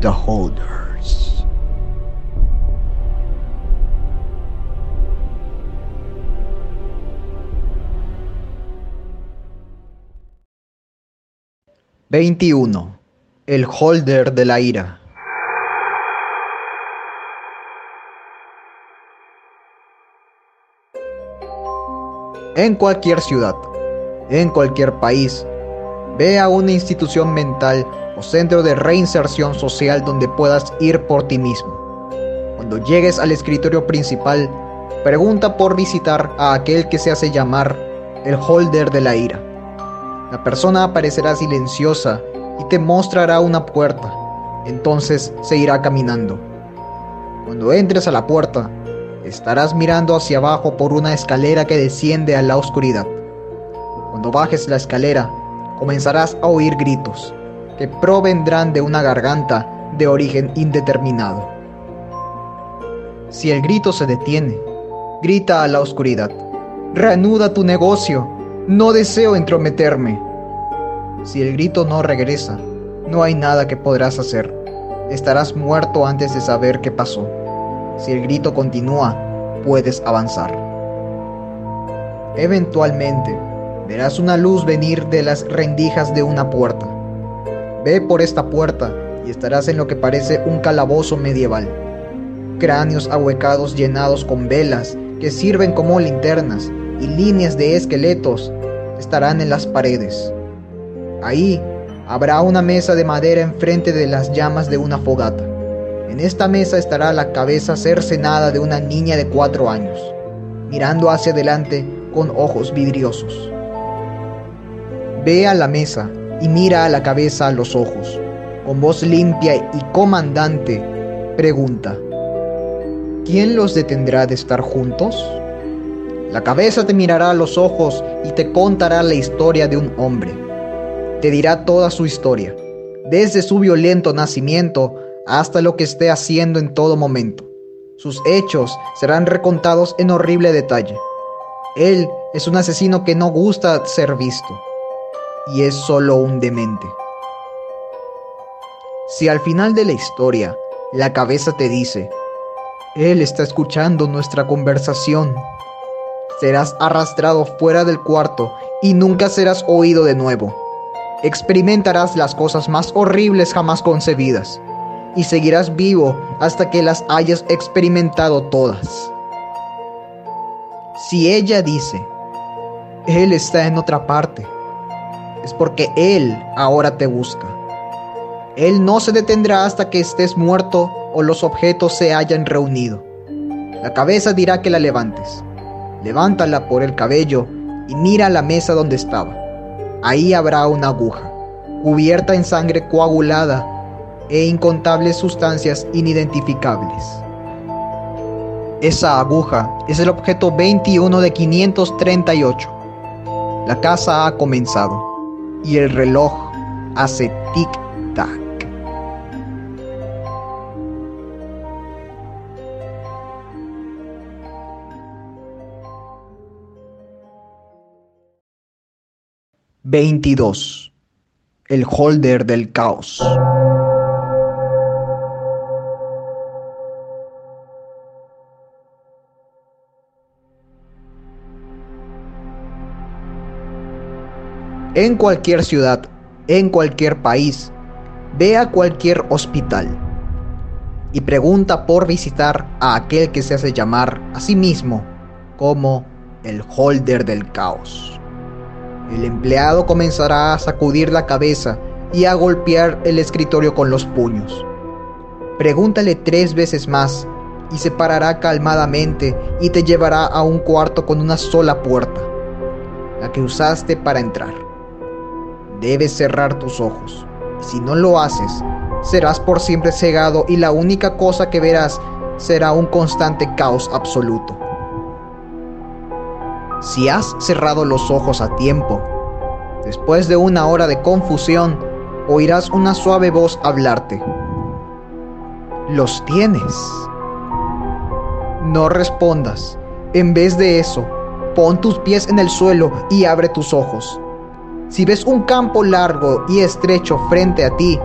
The Holders. Veintiuno. El Holder de la Ira. En cualquier ciudad, en cualquier país, ve a una institución mental centro de reinserción social donde puedas ir por ti mismo. Cuando llegues al escritorio principal, pregunta por visitar a aquel que se hace llamar el holder de la ira. La persona aparecerá silenciosa y te mostrará una puerta. Entonces se irá caminando. Cuando entres a la puerta, estarás mirando hacia abajo por una escalera que desciende a la oscuridad. Cuando bajes la escalera, comenzarás a oír gritos que provendrán de una garganta de origen indeterminado. Si el grito se detiene, grita a la oscuridad. Reanuda tu negocio. No deseo entrometerme. Si el grito no regresa, no hay nada que podrás hacer. Estarás muerto antes de saber qué pasó. Si el grito continúa, puedes avanzar. Eventualmente, verás una luz venir de las rendijas de una puerta. Ve por esta puerta y estarás en lo que parece un calabozo medieval. Cráneos ahuecados llenados con velas que sirven como linternas y líneas de esqueletos estarán en las paredes. Ahí habrá una mesa de madera enfrente de las llamas de una fogata. En esta mesa estará la cabeza cercenada de una niña de cuatro años, mirando hacia adelante con ojos vidriosos. Ve a la mesa y mira a la cabeza a los ojos. Con voz limpia y comandante, pregunta, ¿quién los detendrá de estar juntos? La cabeza te mirará a los ojos y te contará la historia de un hombre. Te dirá toda su historia, desde su violento nacimiento hasta lo que esté haciendo en todo momento. Sus hechos serán recontados en horrible detalle. Él es un asesino que no gusta ser visto y es solo un demente. Si al final de la historia la cabeza te dice, Él está escuchando nuestra conversación, serás arrastrado fuera del cuarto y nunca serás oído de nuevo. Experimentarás las cosas más horribles jamás concebidas y seguirás vivo hasta que las hayas experimentado todas. Si ella dice, Él está en otra parte, es porque Él ahora te busca. Él no se detendrá hasta que estés muerto o los objetos se hayan reunido. La cabeza dirá que la levantes. Levántala por el cabello y mira la mesa donde estaba. Ahí habrá una aguja, cubierta en sangre coagulada e incontables sustancias inidentificables. Esa aguja es el objeto 21 de 538. La casa ha comenzado y el reloj hace tic-tac. Veintidós. El holder del caos. En cualquier ciudad, en cualquier país, ve a cualquier hospital y pregunta por visitar a aquel que se hace llamar a sí mismo como el holder del caos. El empleado comenzará a sacudir la cabeza y a golpear el escritorio con los puños. Pregúntale tres veces más y se parará calmadamente y te llevará a un cuarto con una sola puerta, la que usaste para entrar. Debes cerrar tus ojos. Si no lo haces, serás por siempre cegado y la única cosa que verás será un constante caos absoluto. Si has cerrado los ojos a tiempo, después de una hora de confusión, oirás una suave voz hablarte. Los tienes. No respondas. En vez de eso, pon tus pies en el suelo y abre tus ojos. Si ves un campo largo y estrecho frente a ti,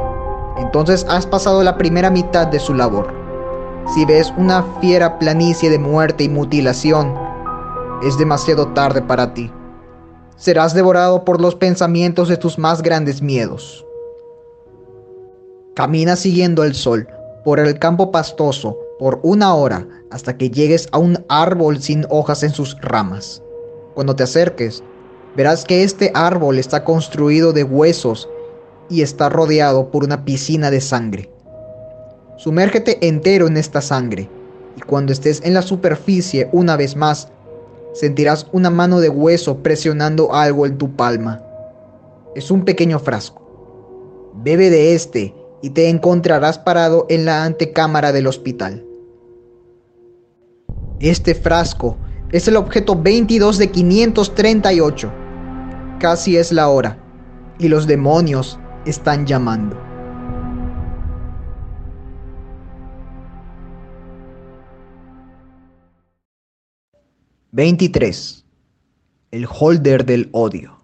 entonces has pasado la primera mitad de su labor. Si ves una fiera planicie de muerte y mutilación, es demasiado tarde para ti. Serás devorado por los pensamientos de tus más grandes miedos. Camina siguiendo el sol por el campo pastoso por una hora hasta que llegues a un árbol sin hojas en sus ramas. Cuando te acerques, verás que este árbol está construido de huesos y está rodeado por una piscina de sangre. Sumérgete entero en esta sangre y cuando estés en la superficie una vez más, sentirás una mano de hueso presionando algo en tu palma. Es un pequeño frasco. Bebe de este y te encontrarás parado en la antecámara del hospital. Este frasco es el objeto 22 de 538. Casi es la hora y los demonios están llamando. ...23... El holder del odio.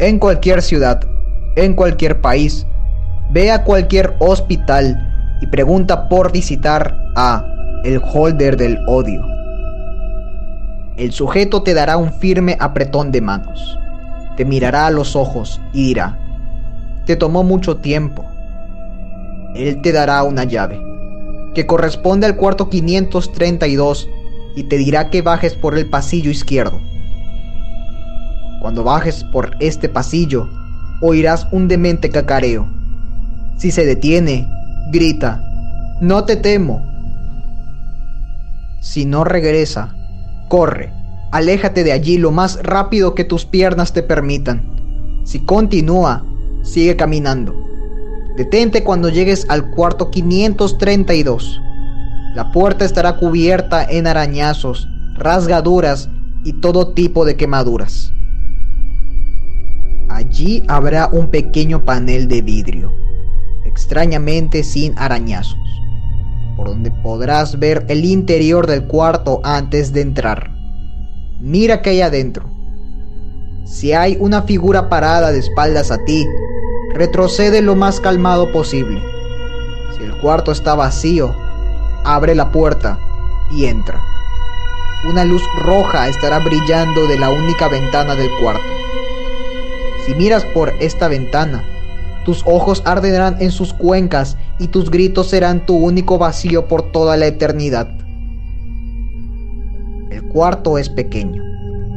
En cualquier ciudad, en cualquier país, ve a cualquier hospital y pregunta por visitar a el holder del odio. El sujeto te dará un firme apretón de manos, te mirará a los ojos y dirá, te tomó mucho tiempo. Él te dará una llave, que corresponde al cuarto 532, y te dirá que bajes por el pasillo izquierdo. Cuando bajes por este pasillo, oirás un demente cacareo. Si se detiene, grita, no te temo. Si no regresa, corre, aléjate de allí lo más rápido que tus piernas te permitan. Si continúa, sigue caminando. Detente cuando llegues al cuarto 532. La puerta estará cubierta en arañazos, rasgaduras y todo tipo de quemaduras. Allí habrá un pequeño panel de vidrio extrañamente sin arañazos, por donde podrás ver el interior del cuarto antes de entrar. Mira que hay adentro. Si hay una figura parada de espaldas a ti, retrocede lo más calmado posible. Si el cuarto está vacío, abre la puerta y entra. Una luz roja estará brillando de la única ventana del cuarto. Si miras por esta ventana, tus ojos arderán en sus cuencas y tus gritos serán tu único vacío por toda la eternidad. El cuarto es pequeño,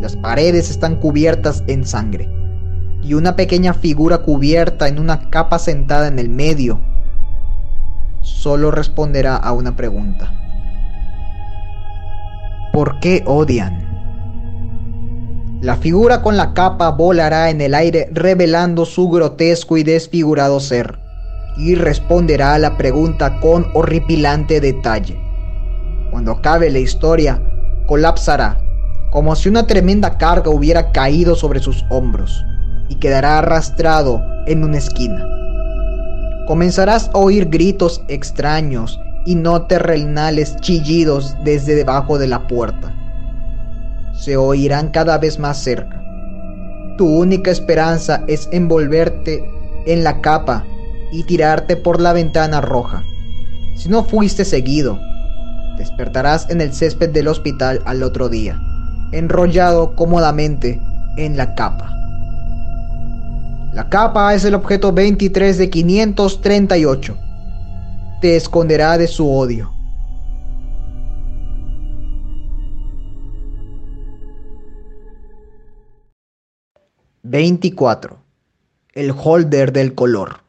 las paredes están cubiertas en sangre y una pequeña figura cubierta en una capa sentada en el medio solo responderá a una pregunta. ¿Por qué odian? La figura con la capa volará en el aire revelando su grotesco y desfigurado ser, y responderá a la pregunta con horripilante detalle. Cuando acabe la historia, colapsará, como si una tremenda carga hubiera caído sobre sus hombros, y quedará arrastrado en una esquina. Comenzarás a oír gritos extraños y no terrenales chillidos desde debajo de la puerta se oirán cada vez más cerca. Tu única esperanza es envolverte en la capa y tirarte por la ventana roja. Si no fuiste seguido, despertarás en el césped del hospital al otro día, enrollado cómodamente en la capa. La capa es el objeto 23 de 538. Te esconderá de su odio. 24. El holder del color.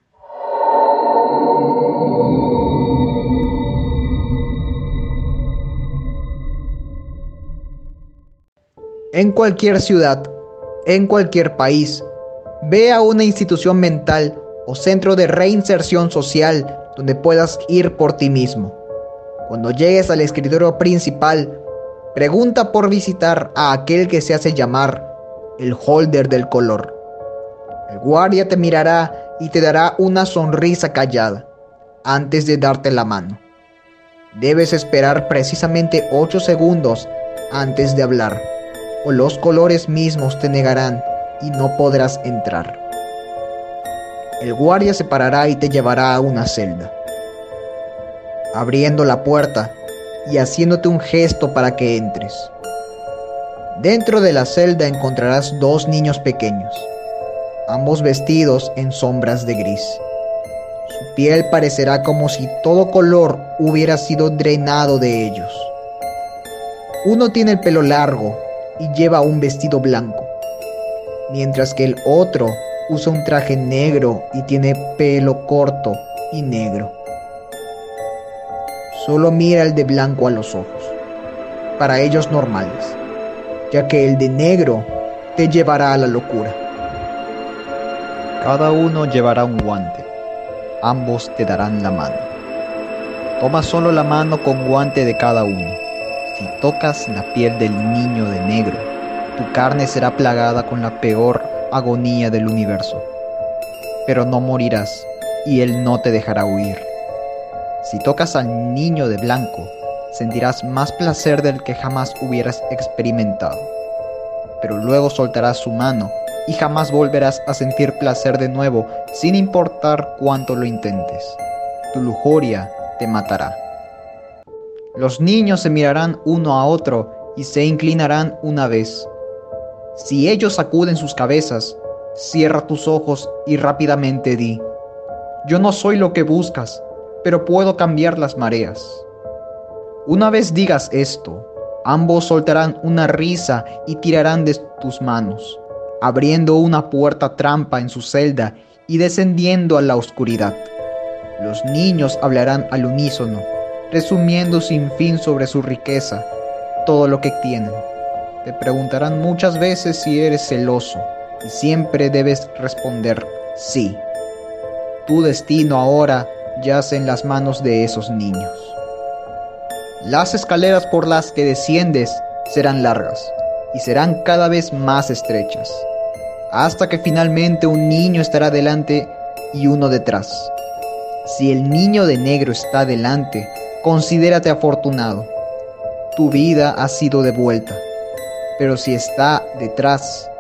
En cualquier ciudad, en cualquier país, ve a una institución mental o centro de reinserción social donde puedas ir por ti mismo. Cuando llegues al escritorio principal, pregunta por visitar a aquel que se hace llamar el holder del color. El guardia te mirará y te dará una sonrisa callada antes de darte la mano. Debes esperar precisamente 8 segundos antes de hablar, o los colores mismos te negarán y no podrás entrar. El guardia se parará y te llevará a una celda. Abriendo la puerta y haciéndote un gesto para que entres. Dentro de la celda encontrarás dos niños pequeños, ambos vestidos en sombras de gris. Su piel parecerá como si todo color hubiera sido drenado de ellos. Uno tiene el pelo largo y lleva un vestido blanco, mientras que el otro usa un traje negro y tiene pelo corto y negro. Solo mira el de blanco a los ojos, para ellos normales, ya que el de negro te llevará a la locura. Cada uno llevará un guante ambos te darán la mano. Toma solo la mano con guante de cada uno. Si tocas la piel del niño de negro, tu carne será plagada con la peor agonía del universo. Pero no morirás y él no te dejará huir. Si tocas al niño de blanco, sentirás más placer del que jamás hubieras experimentado. Pero luego soltarás su mano y jamás volverás a sentir placer de nuevo sin importar cuánto lo intentes. Tu lujuria te matará. Los niños se mirarán uno a otro y se inclinarán una vez. Si ellos sacuden sus cabezas, cierra tus ojos y rápidamente di, yo no soy lo que buscas, pero puedo cambiar las mareas. Una vez digas esto, ambos soltarán una risa y tirarán de tus manos abriendo una puerta trampa en su celda y descendiendo a la oscuridad. Los niños hablarán al unísono, resumiendo sin fin sobre su riqueza, todo lo que tienen. Te preguntarán muchas veces si eres celoso y siempre debes responder sí. Tu destino ahora yace en las manos de esos niños. Las escaleras por las que desciendes serán largas y serán cada vez más estrechas, hasta que finalmente un niño estará delante y uno detrás. Si el niño de negro está delante, considérate afortunado. Tu vida ha sido devuelta. Pero si está detrás,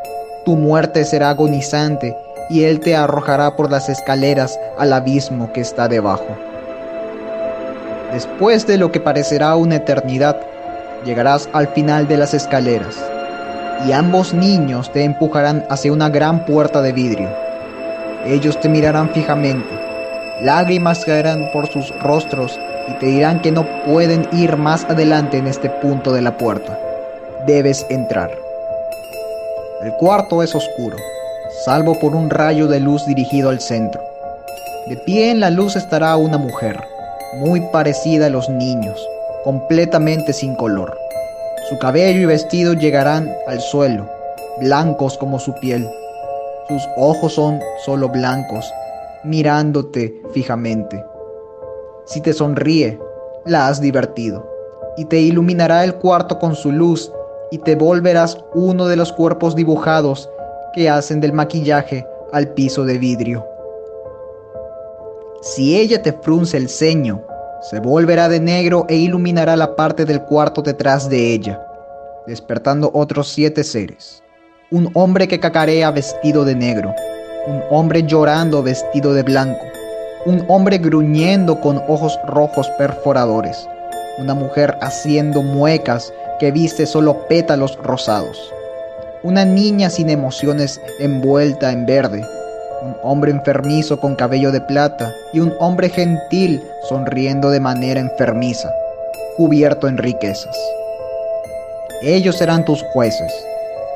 tu muerte será agonizante y él te arrojará por las escaleras al abismo que está debajo. Después de lo que parecerá una eternidad, llegarás al final de las escaleras y ambos niños te empujarán hacia una gran puerta de vidrio. Ellos te mirarán fijamente, lágrimas caerán por sus rostros y te dirán que no pueden ir más adelante en este punto de la puerta. Debes entrar. El cuarto es oscuro, salvo por un rayo de luz dirigido al centro. De pie en la luz estará una mujer, muy parecida a los niños, completamente sin color. Su cabello y vestido llegarán al suelo, blancos como su piel. Sus ojos son solo blancos, mirándote fijamente. Si te sonríe, la has divertido, y te iluminará el cuarto con su luz, y te volverás uno de los cuerpos dibujados que hacen del maquillaje al piso de vidrio. Si ella te frunce el ceño, se volverá de negro e iluminará la parte del cuarto detrás de ella, despertando otros siete seres. Un hombre que cacarea vestido de negro, un hombre llorando vestido de blanco, un hombre gruñendo con ojos rojos perforadores, una mujer haciendo muecas que viste solo pétalos rosados, una niña sin emociones envuelta en verde, un hombre enfermizo con cabello de plata y un hombre gentil sonriendo de manera enfermiza, cubierto en riquezas. Ellos serán tus jueces.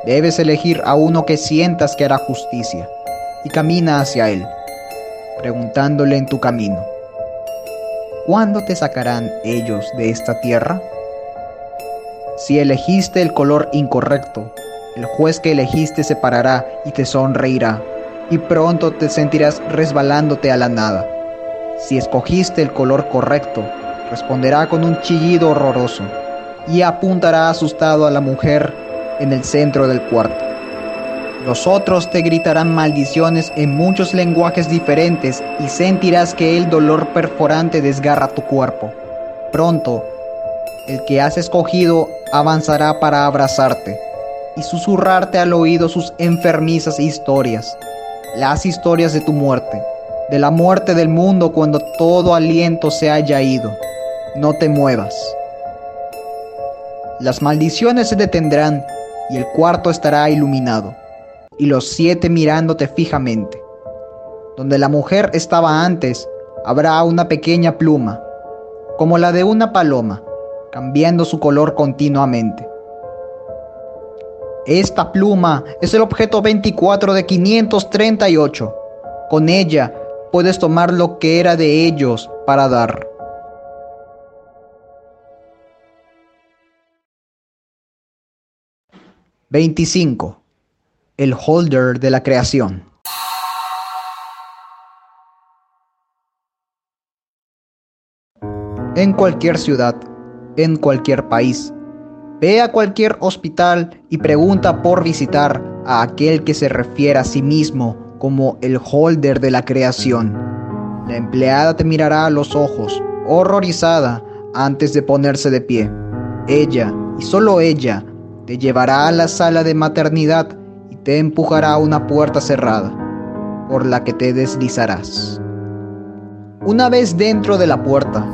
Debes elegir a uno que sientas que hará justicia y camina hacia él, preguntándole en tu camino, ¿cuándo te sacarán ellos de esta tierra? Si elegiste el color incorrecto, el juez que elegiste se parará y te sonreirá y pronto te sentirás resbalándote a la nada. Si escogiste el color correcto, responderá con un chillido horroroso y apuntará asustado a la mujer en el centro del cuarto. Los otros te gritarán maldiciones en muchos lenguajes diferentes y sentirás que el dolor perforante desgarra tu cuerpo. Pronto, el que has escogido avanzará para abrazarte y susurrarte al oído sus enfermizas historias, las historias de tu muerte, de la muerte del mundo cuando todo aliento se haya ido. No te muevas. Las maldiciones se detendrán y el cuarto estará iluminado, y los siete mirándote fijamente. Donde la mujer estaba antes, habrá una pequeña pluma, como la de una paloma, cambiando su color continuamente. Esta pluma es el objeto 24 de 538. Con ella puedes tomar lo que era de ellos para dar. ...25... El holder de la creación. En cualquier ciudad, en cualquier país, Ve a cualquier hospital y pregunta por visitar a aquel que se refiere a sí mismo como el holder de la creación. La empleada te mirará a los ojos, horrorizada, antes de ponerse de pie. Ella, y solo ella, te llevará a la sala de maternidad y te empujará a una puerta cerrada, por la que te deslizarás. Una vez dentro de la puerta,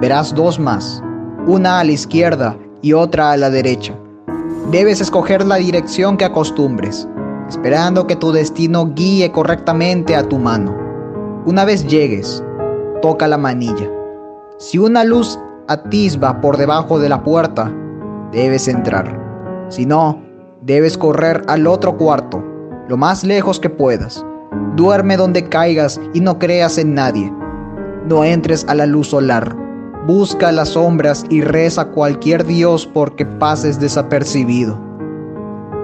verás dos más, una a la izquierda y otra a la derecha. Debes escoger la dirección que acostumbres, esperando que tu destino guíe correctamente a tu mano. Una vez llegues, toca la manilla. Si una luz atisba por debajo de la puerta, debes entrar. Si no, debes correr al otro cuarto, lo más lejos que puedas. Duerme donde caigas y no creas en nadie. No entres a la luz solar Busca las sombras y reza a cualquier dios porque pases desapercibido.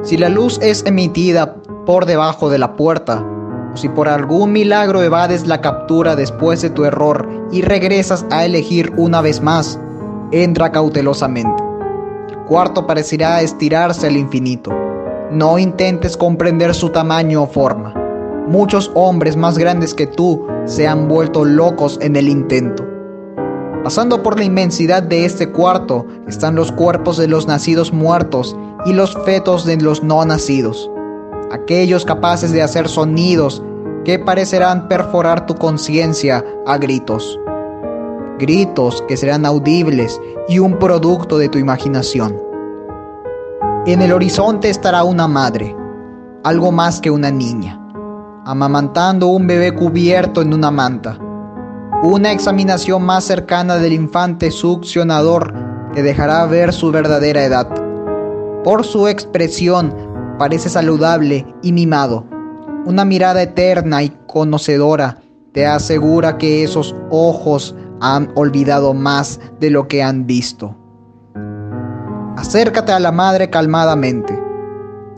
Si la luz es emitida por debajo de la puerta, o si por algún milagro evades la captura después de tu error y regresas a elegir una vez más, entra cautelosamente. El cuarto parecerá estirarse al infinito. No intentes comprender su tamaño o forma. Muchos hombres más grandes que tú se han vuelto locos en el intento. Pasando por la inmensidad de este cuarto están los cuerpos de los nacidos muertos y los fetos de los no nacidos, aquellos capaces de hacer sonidos que parecerán perforar tu conciencia a gritos. Gritos que serán audibles y un producto de tu imaginación. En el horizonte estará una madre, algo más que una niña, amamantando un bebé cubierto en una manta una examinación más cercana del infante succionador te dejará ver su verdadera edad. Por su expresión parece saludable y mimado. Una mirada eterna y conocedora te asegura que esos ojos han olvidado más de lo que han visto. Acércate a la madre calmadamente.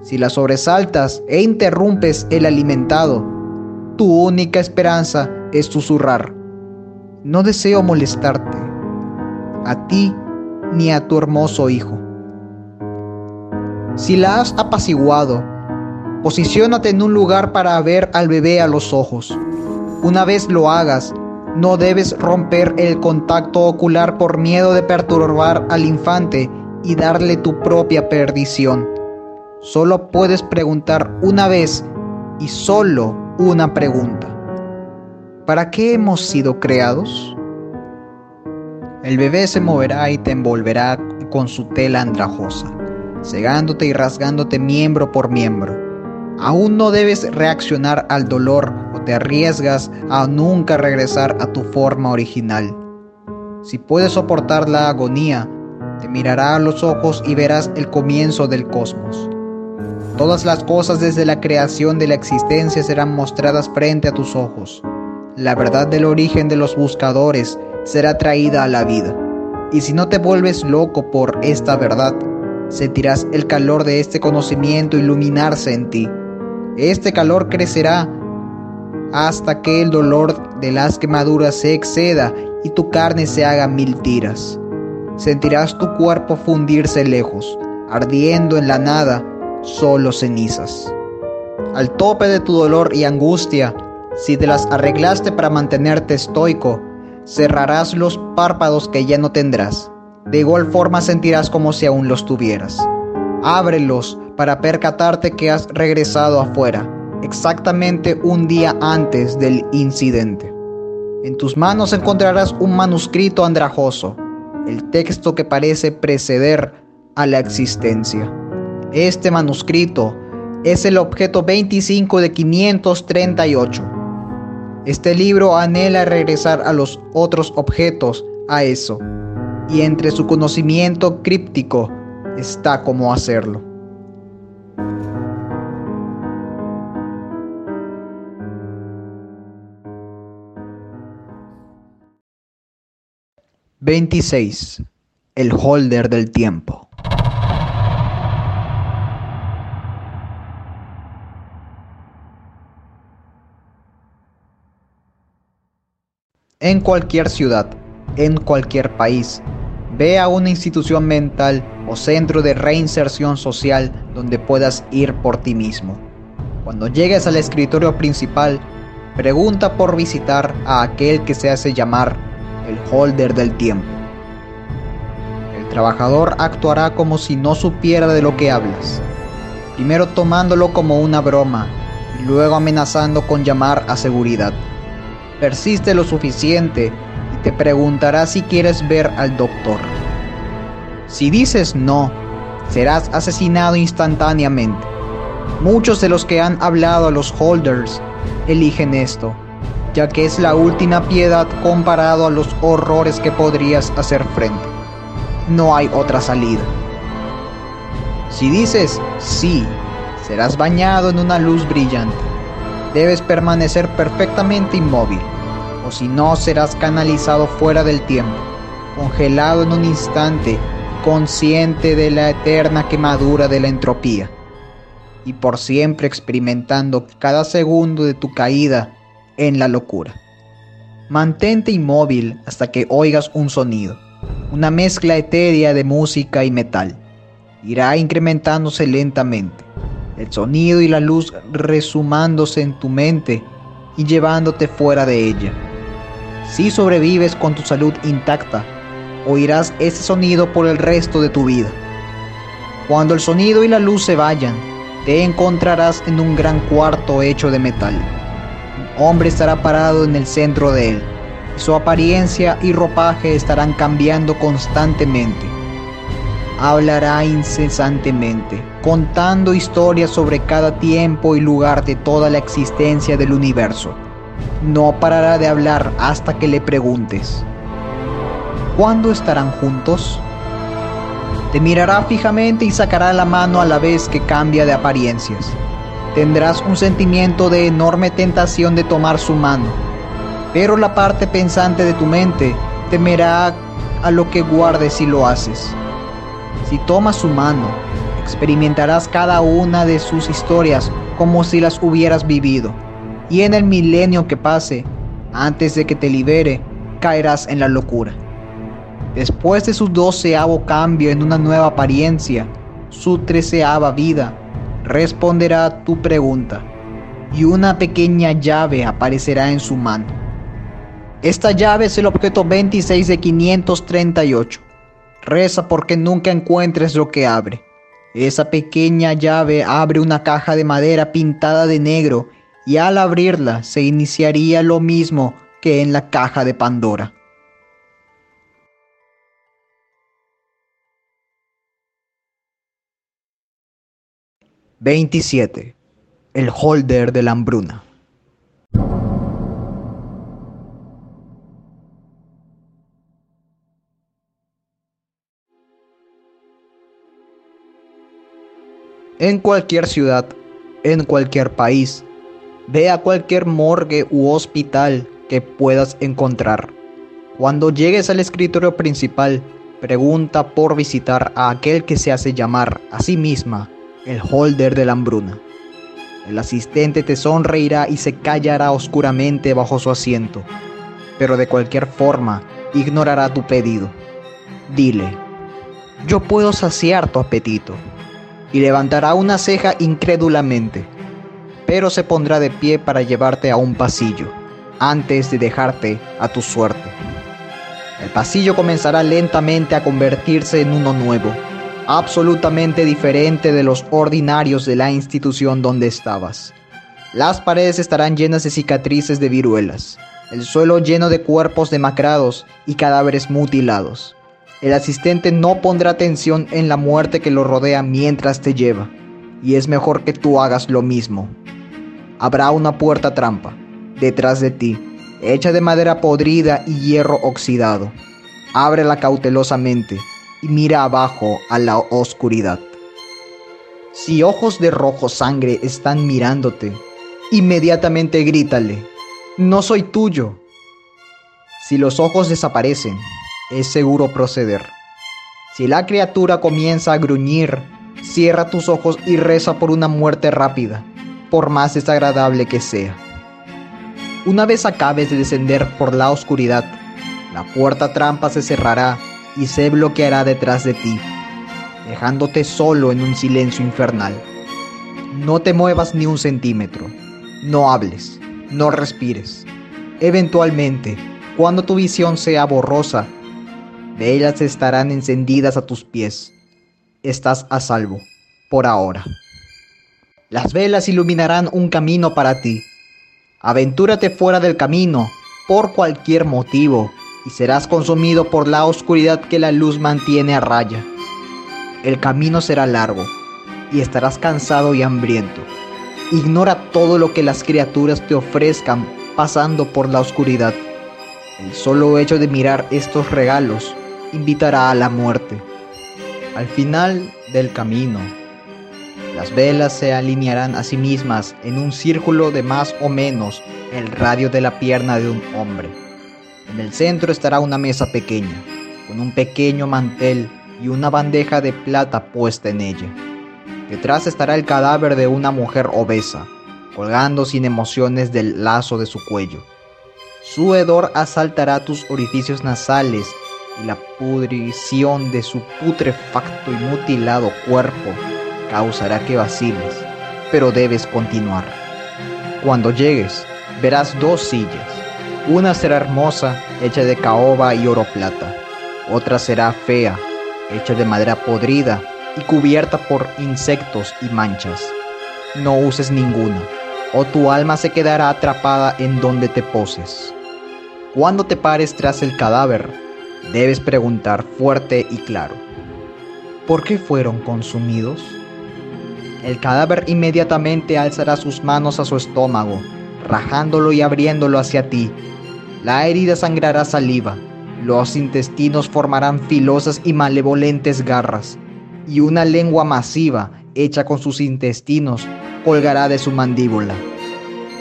Si la sobresaltas e interrumpes el alimentado, tu única esperanza es susurrar. No deseo molestarte, a ti ni a tu hermoso hijo. Si la has apaciguado, posiciónate en un lugar para ver al bebé a los ojos. Una vez lo hagas, no debes romper el contacto ocular por miedo de perturbar al infante y darle tu propia perdición. Solo puedes preguntar una vez y solo una pregunta. ¿Para qué hemos sido creados? El bebé se moverá y te envolverá con su tela andrajosa, cegándote y rasgándote miembro por miembro. Aún no debes reaccionar al dolor o te arriesgas a nunca regresar a tu forma original. Si puedes soportar la agonía, te mirará a los ojos y verás el comienzo del cosmos. Todas las cosas desde la creación de la existencia serán mostradas frente a tus ojos la verdad del origen de los buscadores será traída a la vida. Y si no te vuelves loco por esta verdad, sentirás el calor de este conocimiento iluminarse en ti. Este calor crecerá hasta que el dolor de las quemaduras se exceda y tu carne se haga mil tiras. Sentirás tu cuerpo fundirse lejos, ardiendo en la nada, solo cenizas. Al tope de tu dolor y angustia, si te las arreglaste para mantenerte estoico, cerrarás los párpados que ya no tendrás. De igual forma sentirás como si aún los tuvieras. Ábrelos para percatarte que has regresado afuera, exactamente un día antes del incidente. En tus manos encontrarás un manuscrito andrajoso, el texto que parece preceder a la existencia. Este manuscrito es el objeto 25 de 538. Este libro anhela regresar a los otros objetos a eso, y entre su conocimiento críptico está cómo hacerlo. Veintiséis. El holder del tiempo. En cualquier ciudad, en cualquier país, ve a una institución mental o centro de reinserción social donde puedas ir por ti mismo. Cuando llegues al escritorio principal, pregunta por visitar a aquel que se hace llamar el holder del tiempo. El trabajador actuará como si no supiera de lo que hablas, primero tomándolo como una broma y luego amenazando con llamar a seguridad. Persiste lo suficiente y te preguntará si quieres ver al doctor. Si dices no, serás asesinado instantáneamente. Muchos de los que han hablado a los holders eligen esto, ya que es la última piedad comparado a los horrores que podrías hacer frente. No hay otra salida. Si dices sí, serás bañado en una luz brillante. Debes permanecer perfectamente inmóvil, o si no serás canalizado fuera del tiempo, congelado en un instante consciente de la eterna quemadura de la entropía, y por siempre experimentando cada segundo de tu caída en la locura. Mantente inmóvil hasta que oigas un sonido, una mezcla etérea de música y metal. Irá incrementándose lentamente, el sonido y la luz resumándose en tu mente y llevándote fuera de ella. Si sobrevives con tu salud intacta, oirás ese sonido por el resto de tu vida. Cuando el sonido y la luz se vayan, te encontrarás en un gran cuarto hecho de metal. Un hombre estará parado en el centro de él. Su apariencia y ropaje estarán cambiando constantemente. Hablará incesantemente, contando historias sobre cada tiempo y lugar de toda la existencia del universo. No parará de hablar hasta que le preguntes. ¿Cuándo estarán juntos? Te mirará fijamente y sacará la mano a la vez que cambia de apariencias. Tendrás un sentimiento de enorme tentación de tomar su mano, pero la parte pensante de tu mente temerá a lo que guardes si lo haces. Si tomas su mano, experimentarás cada una de sus historias como si las hubieras vivido, y en el milenio que pase, antes de que te libere, caerás en la locura. Después de su doceavo cambio en una nueva apariencia, su treceava vida, responderá a tu pregunta y una pequeña llave aparecerá en su mano. Esta llave es el objeto 26 de 538. Reza porque nunca encuentres lo que abre. Esa pequeña llave abre una caja de madera pintada de negro y al abrirla se iniciaría lo mismo que en la caja de Pandora. 27. El holder de la hambruna. En cualquier ciudad, en cualquier país, ve a cualquier morgue u hospital que puedas encontrar. Cuando llegues al escritorio principal, pregunta por visitar a aquel que se hace llamar a sí misma el holder de la hambruna. El asistente te sonreirá y se callará oscuramente bajo su asiento, pero de cualquier forma ignorará tu pedido. Dile, yo puedo saciar tu apetito, y levantará una ceja incrédulamente, pero se pondrá de pie para llevarte a un pasillo, antes de dejarte a tu suerte. El pasillo comenzará lentamente a convertirse en uno nuevo, absolutamente diferente de los ordinarios de la institución donde estabas. Las paredes estarán llenas de cicatrices de viruelas, el suelo lleno de cuerpos demacrados y cadáveres mutilados. El asistente no pondrá atención en la muerte que lo rodea mientras te lleva, y es mejor que tú hagas lo mismo. Habrá una puerta trampa, detrás de ti, hecha de madera podrida y hierro oxidado. Ábrela cautelosamente y mira abajo a la oscuridad. Si ojos de rojo sangre están mirándote, inmediatamente grítale, no soy tuyo. Si los ojos desaparecen, es seguro proceder. Si la criatura comienza a gruñir, cierra tus ojos y reza por una muerte rápida, por más desagradable que sea. Una vez acabes de descender por la oscuridad, la puerta trampa se cerrará y se bloqueará detrás de ti, dejándote solo en un silencio infernal. No te muevas ni un centímetro, no hables, no respires. Eventualmente, cuando tu visión sea borrosa, velas estarán encendidas a tus pies. Estás a salvo, por ahora. Las velas iluminarán un camino para ti. Aventúrate fuera del camino, por cualquier motivo, y serás consumido por la oscuridad que la luz mantiene a raya. El camino será largo, y estarás cansado y hambriento. Ignora todo lo que las criaturas te ofrezcan pasando por la oscuridad. El solo hecho de mirar estos regalos invitará a la muerte. Al final del camino, las velas se alinearán a sí mismas en un círculo de más o menos el radio de la pierna de un hombre. En el centro estará una mesa pequeña, con un pequeño mantel y una bandeja de plata puesta en ella. Detrás estará el cadáver de una mujer obesa, colgando sin emociones del lazo de su cuello. Su hedor asaltará tus orificios nasales y la pudrición de su putrefacto y mutilado cuerpo causará que vaciles, pero debes continuar. Cuando llegues, verás dos sillas. Una será hermosa, hecha de caoba y oro plata. Otra será fea, hecha de madera podrida y cubierta por insectos y manchas. No uses ninguna, o tu alma se quedará atrapada en donde te poses. Cuando te pares tras el cadáver, debes preguntar fuerte y claro, ¿por qué fueron consumidos? El cadáver inmediatamente alzará sus manos a su estómago, rajándolo y abriéndolo hacia ti. La herida sangrará saliva, los intestinos formarán filosas y malevolentes garras, y una lengua masiva, hecha con sus intestinos, colgará de su mandíbula.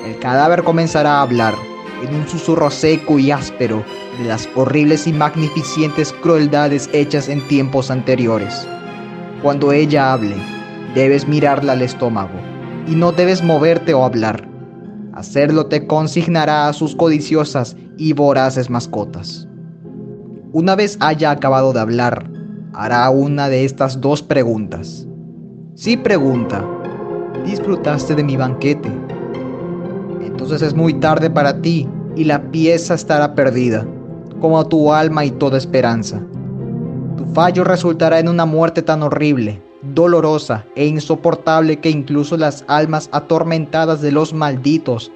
El cadáver comenzará a hablar, en un susurro seco y áspero, de las horribles y magnificentes crueldades hechas en tiempos anteriores. Cuando ella hable, debes mirarla al estómago y no debes moverte o hablar. Hacerlo te consignará a sus codiciosas y voraces mascotas. Una vez haya acabado de hablar, hará una de estas dos preguntas. Si pregunta, ¿disfrutaste de mi banquete? Entonces es muy tarde para ti y la pieza estará perdida, como tu alma y toda esperanza. Tu fallo resultará en una muerte tan horrible dolorosa e insoportable que incluso las almas atormentadas de los malditos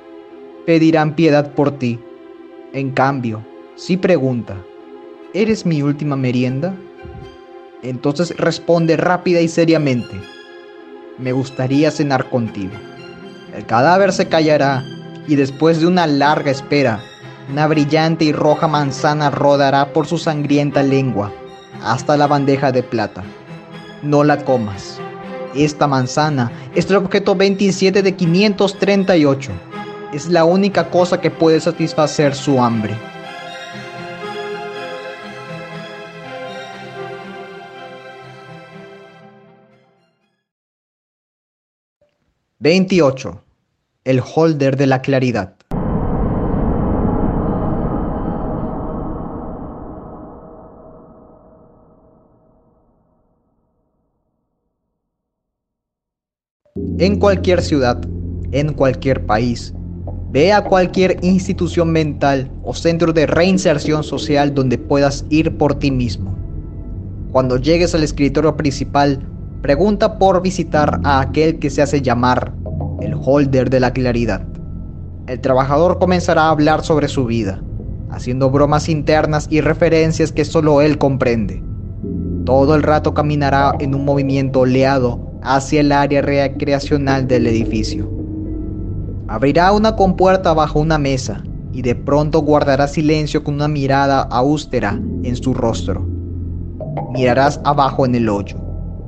pedirán piedad por ti. En cambio, si pregunta, ¿eres mi última merienda? Entonces responde rápida y seriamente, me gustaría cenar contigo. El cadáver se callará y después de una larga espera, una brillante y roja manzana rodará por su sangrienta lengua hasta la bandeja de plata no la comas. Esta manzana es el objeto 27 de 538. Es la única cosa que puede satisfacer su hambre. ...28... El holder de la claridad. En cualquier ciudad, en cualquier país, Ve a cualquier institución mental o centro de reinserción social donde puedas ir por ti mismo. Cuando llegues al escritorio principal, pregunta por visitar a aquel que se hace llamar el holder de la claridad. El trabajador comenzará a hablar sobre su vida, haciendo bromas internas y referencias que solo él comprende. Todo el rato caminará en un movimiento oleado hacia el área recreacional del edificio. Abrirá una compuerta bajo una mesa y de pronto guardará silencio con una mirada austera en su rostro. Mirarás abajo en el hoyo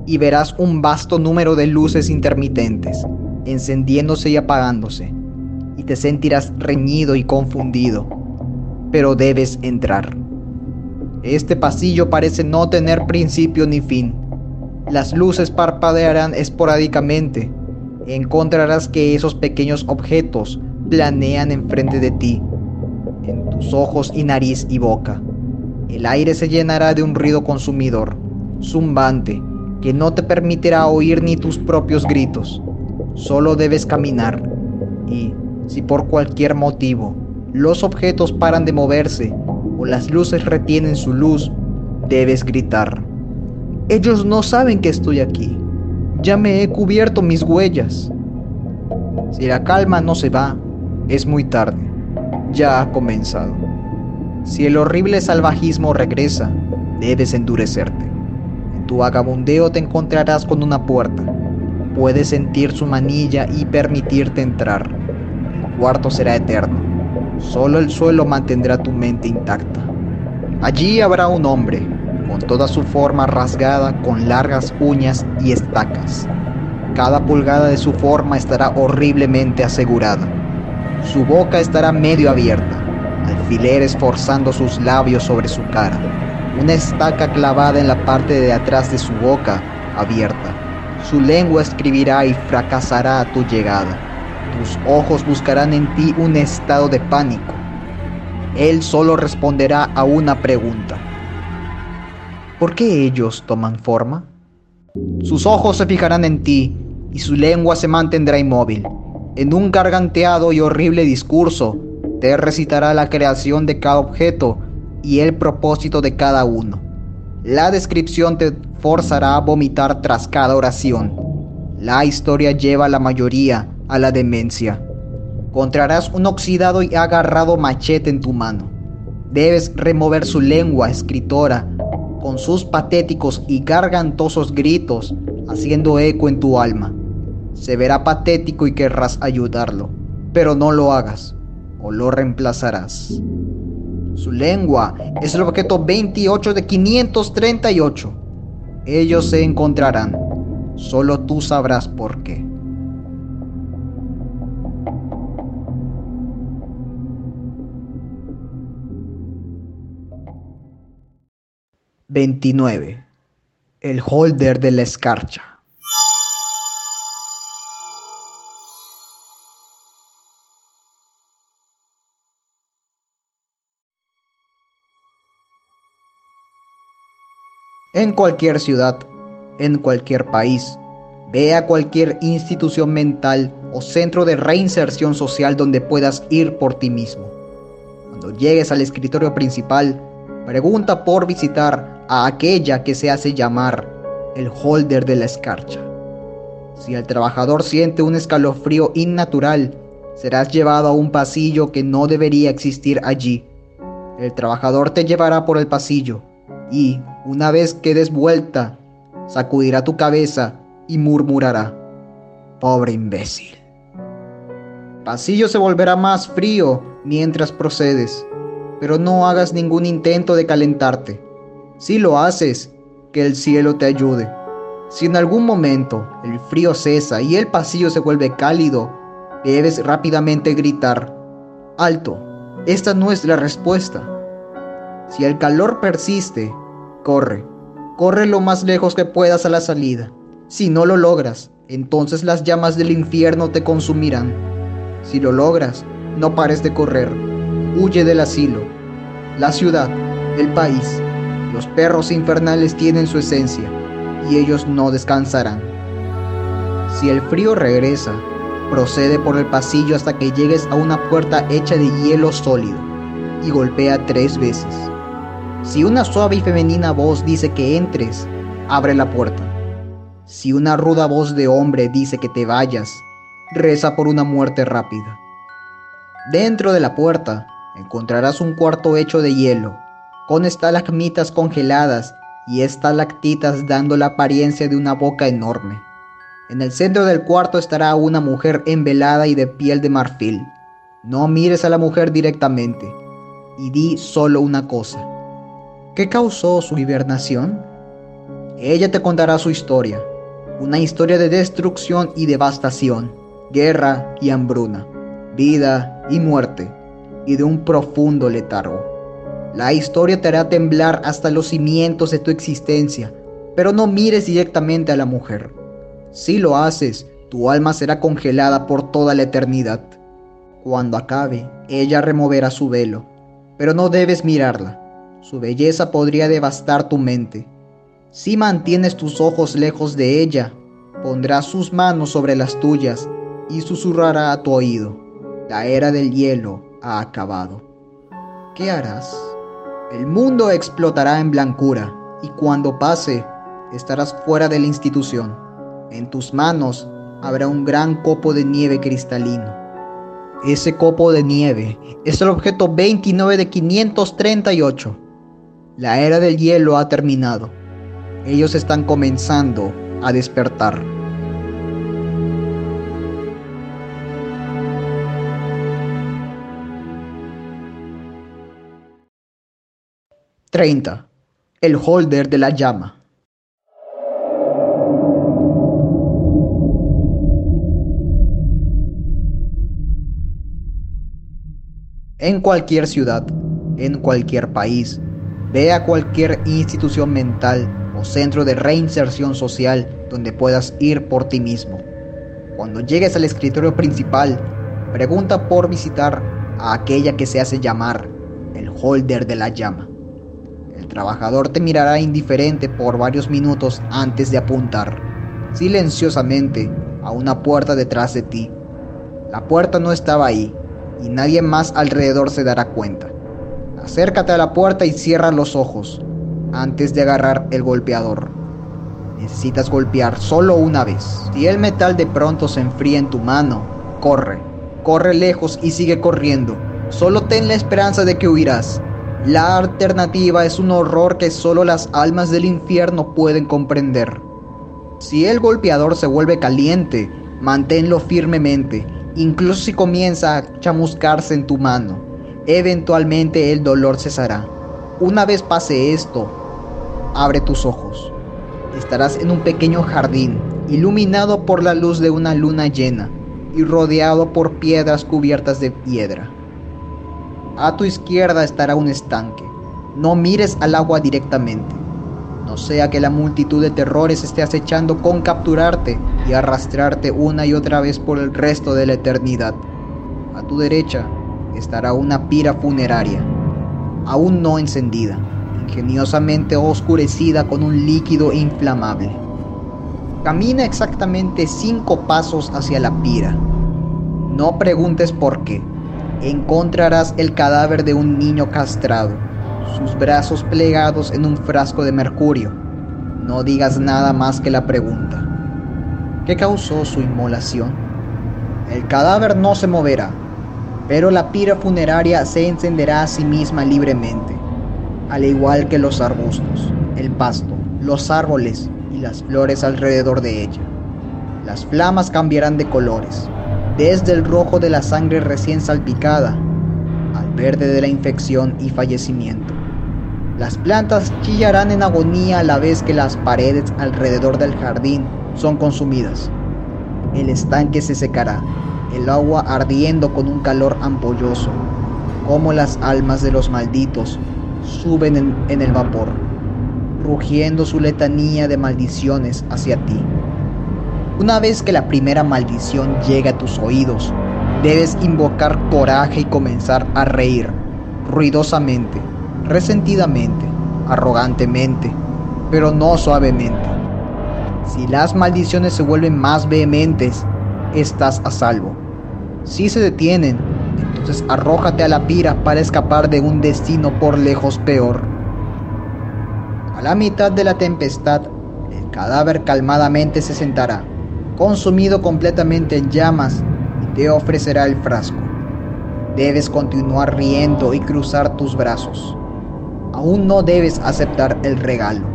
y verás un vasto número de luces intermitentes, encendiéndose y apagándose, y te sentirás reñido y confundido, pero debes entrar. Este pasillo parece no tener principio ni fin. Las luces parpadearán esporádicamente. Encontrarás que esos pequeños objetos planean enfrente de ti, en tus ojos y nariz y boca. El aire se llenará de un ruido consumidor, zumbante, que no te permitirá oír ni tus propios gritos. Solo debes caminar y, si por cualquier motivo los objetos paran de moverse o las luces retienen su luz, debes gritar. Ellos no saben que estoy aquí. Ya me he cubierto mis huellas. Si la calma no se va, es muy tarde. Ya ha comenzado. Si el horrible salvajismo regresa, debes endurecerte. En tu vagabundeo te encontrarás con una puerta. Puedes sentir su manilla y permitirte entrar. El cuarto será eterno Solo el suelo mantendrá tu mente intacta. Allí habrá un hombre, con toda su forma rasgada, con largas uñas y estacas. Cada pulgada de su forma estará horriblemente asegurada. Su boca estará medio abierta, alfileres forzando sus labios sobre su cara, una estaca clavada en la parte de atrás de su boca abierta. Su lengua escribirá y fracasará a tu llegada tus ojos buscarán en ti un estado de pánico. Él solo responderá a una pregunta. ¿Por qué ellos toman forma? Sus ojos se fijarán en ti y su lengua se mantendrá inmóvil. En un garganteado y horrible discurso, te recitará la creación de cada objeto y el propósito de cada uno. La descripción te forzará a vomitar tras cada oración. La historia lleva a la mayoría a la demencia. Encontrarás un oxidado y agarrado machete en tu mano. Debes remover su lengua escritora con sus patéticos y gargantosos gritos haciendo eco en tu alma. Se verá patético y querrás ayudarlo, pero no lo hagas o lo reemplazarás. Su lengua es el objeto 28 de 538. Ellos se encontrarán. Solo tú sabrás por qué. 29. El holder de la escarcha. En cualquier ciudad, en cualquier país, ve a cualquier institución mental o centro de reinserción social donde puedas ir por ti mismo. Cuando llegues al escritorio principal, pregunta por visitar a aquella que se hace llamar el holder de la escarcha. Si el trabajador siente un escalofrío innatural, serás llevado a un pasillo que no debería existir allí. El trabajador te llevará por el pasillo y, una vez que des vuelta, sacudirá tu cabeza y murmurará, pobre imbécil. Pasillo se volverá más frío mientras procedes, pero no hagas ningún intento de calentarte. Si lo haces, que el cielo te ayude. Si en algún momento el frío cesa y el pasillo se vuelve cálido, debes rápidamente gritar, alto, esta no es la respuesta. Si el calor persiste, corre, corre lo más lejos que puedas a la salida. Si no lo logras, entonces las llamas del infierno te consumirán. Si lo logras, no pares de correr, huye del asilo, la ciudad, el país, los perros infernales tienen su esencia y ellos no descansarán. Si el frío regresa, Procede por el pasillo hasta que llegues a una puerta hecha de hielo sólido y golpea tres veces. Si una suave y femenina voz dice que entres, abre la puerta. Si una ruda voz de hombre dice que te vayas, reza por una muerte rápida. Dentro de la puerta encontrarás un cuarto hecho de hielo, con estalagmitas congeladas y estalactitas dando la apariencia de una boca enorme. En el centro del cuarto estará una mujer envelada y de piel de marfil. No mires a la mujer directamente y di solo una cosa. ¿Qué causó su hibernación? Ella te contará su historia, una historia de destrucción y devastación, guerra y hambruna, vida y muerte, y de un profundo letargo. La historia te hará temblar hasta los cimientos de tu existencia, pero no mires directamente a la mujer. Si lo haces, tu alma será congelada por toda la eternidad. Cuando acabe, ella removerá su velo, pero no debes mirarla. Su belleza podría devastar tu mente. Si mantienes tus ojos lejos de ella, pondrá sus manos sobre las tuyas y susurrará a tu oído. La era del hielo ha acabado. ¿Qué harás? El mundo explotará en blancura y cuando pase, estarás fuera de la institución. En tus manos habrá un gran copo de nieve cristalino. Ese copo de nieve es el objeto 29 de 538. La era del hielo ha terminado. Ellos están comenzando a despertar. ¡30! El holder de la llama. en cualquier ciudad, en cualquier país. Ve a cualquier institución mental o centro de reinserción social donde puedas ir por ti mismo. Cuando llegues al escritorio principal, pregunta por visitar a aquella que se hace llamar el holder de la llama. Trabajador te mirará indiferente por varios minutos antes de apuntar, silenciosamente, a una puerta detrás de ti. La puerta no estaba ahí, y nadie más alrededor se dará cuenta. Acércate a la puerta y cierra los ojos antes de agarrar el golpeador. Necesitas golpear solo una vez. Si el metal de pronto se enfría en tu mano, corre. Corre lejos y sigue corriendo. Solo ten la esperanza de que huirás. La alternativa es un horror que solo las almas del infierno pueden comprender. Si el golpeador se vuelve caliente, manténlo firmemente incluso si comienza a chamuscarse en tu mano. Eventualmente el dolor cesará. Una vez pase esto, abre tus ojos. Estarás en un pequeño jardín, iluminado por la luz de una luna llena y rodeado por piedras cubiertas de piedra. A tu izquierda estará un estanque. No mires al agua directamente no sea que la multitud de terrores esté acechando con capturarte y arrastrarte una y otra vez por el resto de la eternidad. A tu derecha estará una pira funeraria, aún no encendida, ingeniosamente oscurecida con un líquido inflamable. Camina exactamente cinco pasos hacia la pira. No preguntes por qué. Encontrarás el cadáver de un niño castrado sus brazos plegados en un frasco de mercurio. No digas nada más que la pregunta. ¿Qué causó su inmolación? El cadáver no se moverá, pero la pira funeraria se encenderá a sí misma libremente, al igual que los arbustos, el pasto, los árboles y las flores alrededor de ella. Las flamas cambiarán de colores, desde el rojo de la sangre recién salpicada al verde de la infección y fallecimiento. Las plantas chillarán en agonía a la vez que las paredes alrededor del jardín son consumidas. El estanque se secará, el agua ardiendo con un calor ampolloso, como las almas de los malditos suben en, en el vapor, rugiendo su letanía de maldiciones hacia ti. Una vez que la primera maldición llega a tus oídos, debes invocar coraje y comenzar a reír, ruidosamente resentidamente, arrogantemente, pero no suavemente. Si las maldiciones se vuelven más vehementes, estás a salvo. Si se detienen, entonces arrójate a la pira para escapar de un destino por lejos peor. A la mitad de la tempestad, el cadáver calmadamente se sentará, consumido completamente en llamas, y te ofrecerá el frasco. Debes continuar riendo y cruzar tus brazos. Aún no debes aceptar el regalo.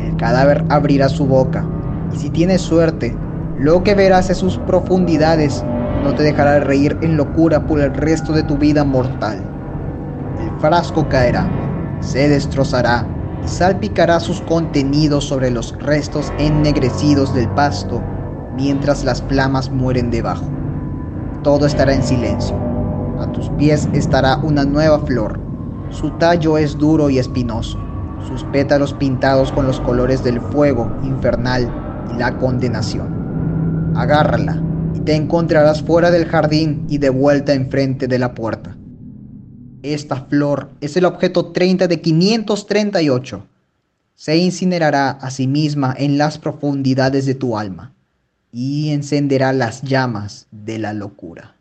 El cadáver abrirá su boca, y si tienes suerte, lo que verás en sus profundidades no te dejará reír en locura por el resto de tu vida mortal. El frasco caerá, se destrozará y salpicará sus contenidos sobre los restos ennegrecidos del pasto mientras las flamas mueren debajo. Todo estará en silencio. A tus pies estará una nueva flor. Su tallo es duro y espinoso, sus pétalos pintados con los colores del fuego infernal y la condenación. Agárrala y te encontrarás fuera del jardín y de vuelta enfrente de la puerta. Esta flor es el objeto 30 de 538. Se incinerará a sí misma en las profundidades de tu alma y encenderá las llamas de la locura.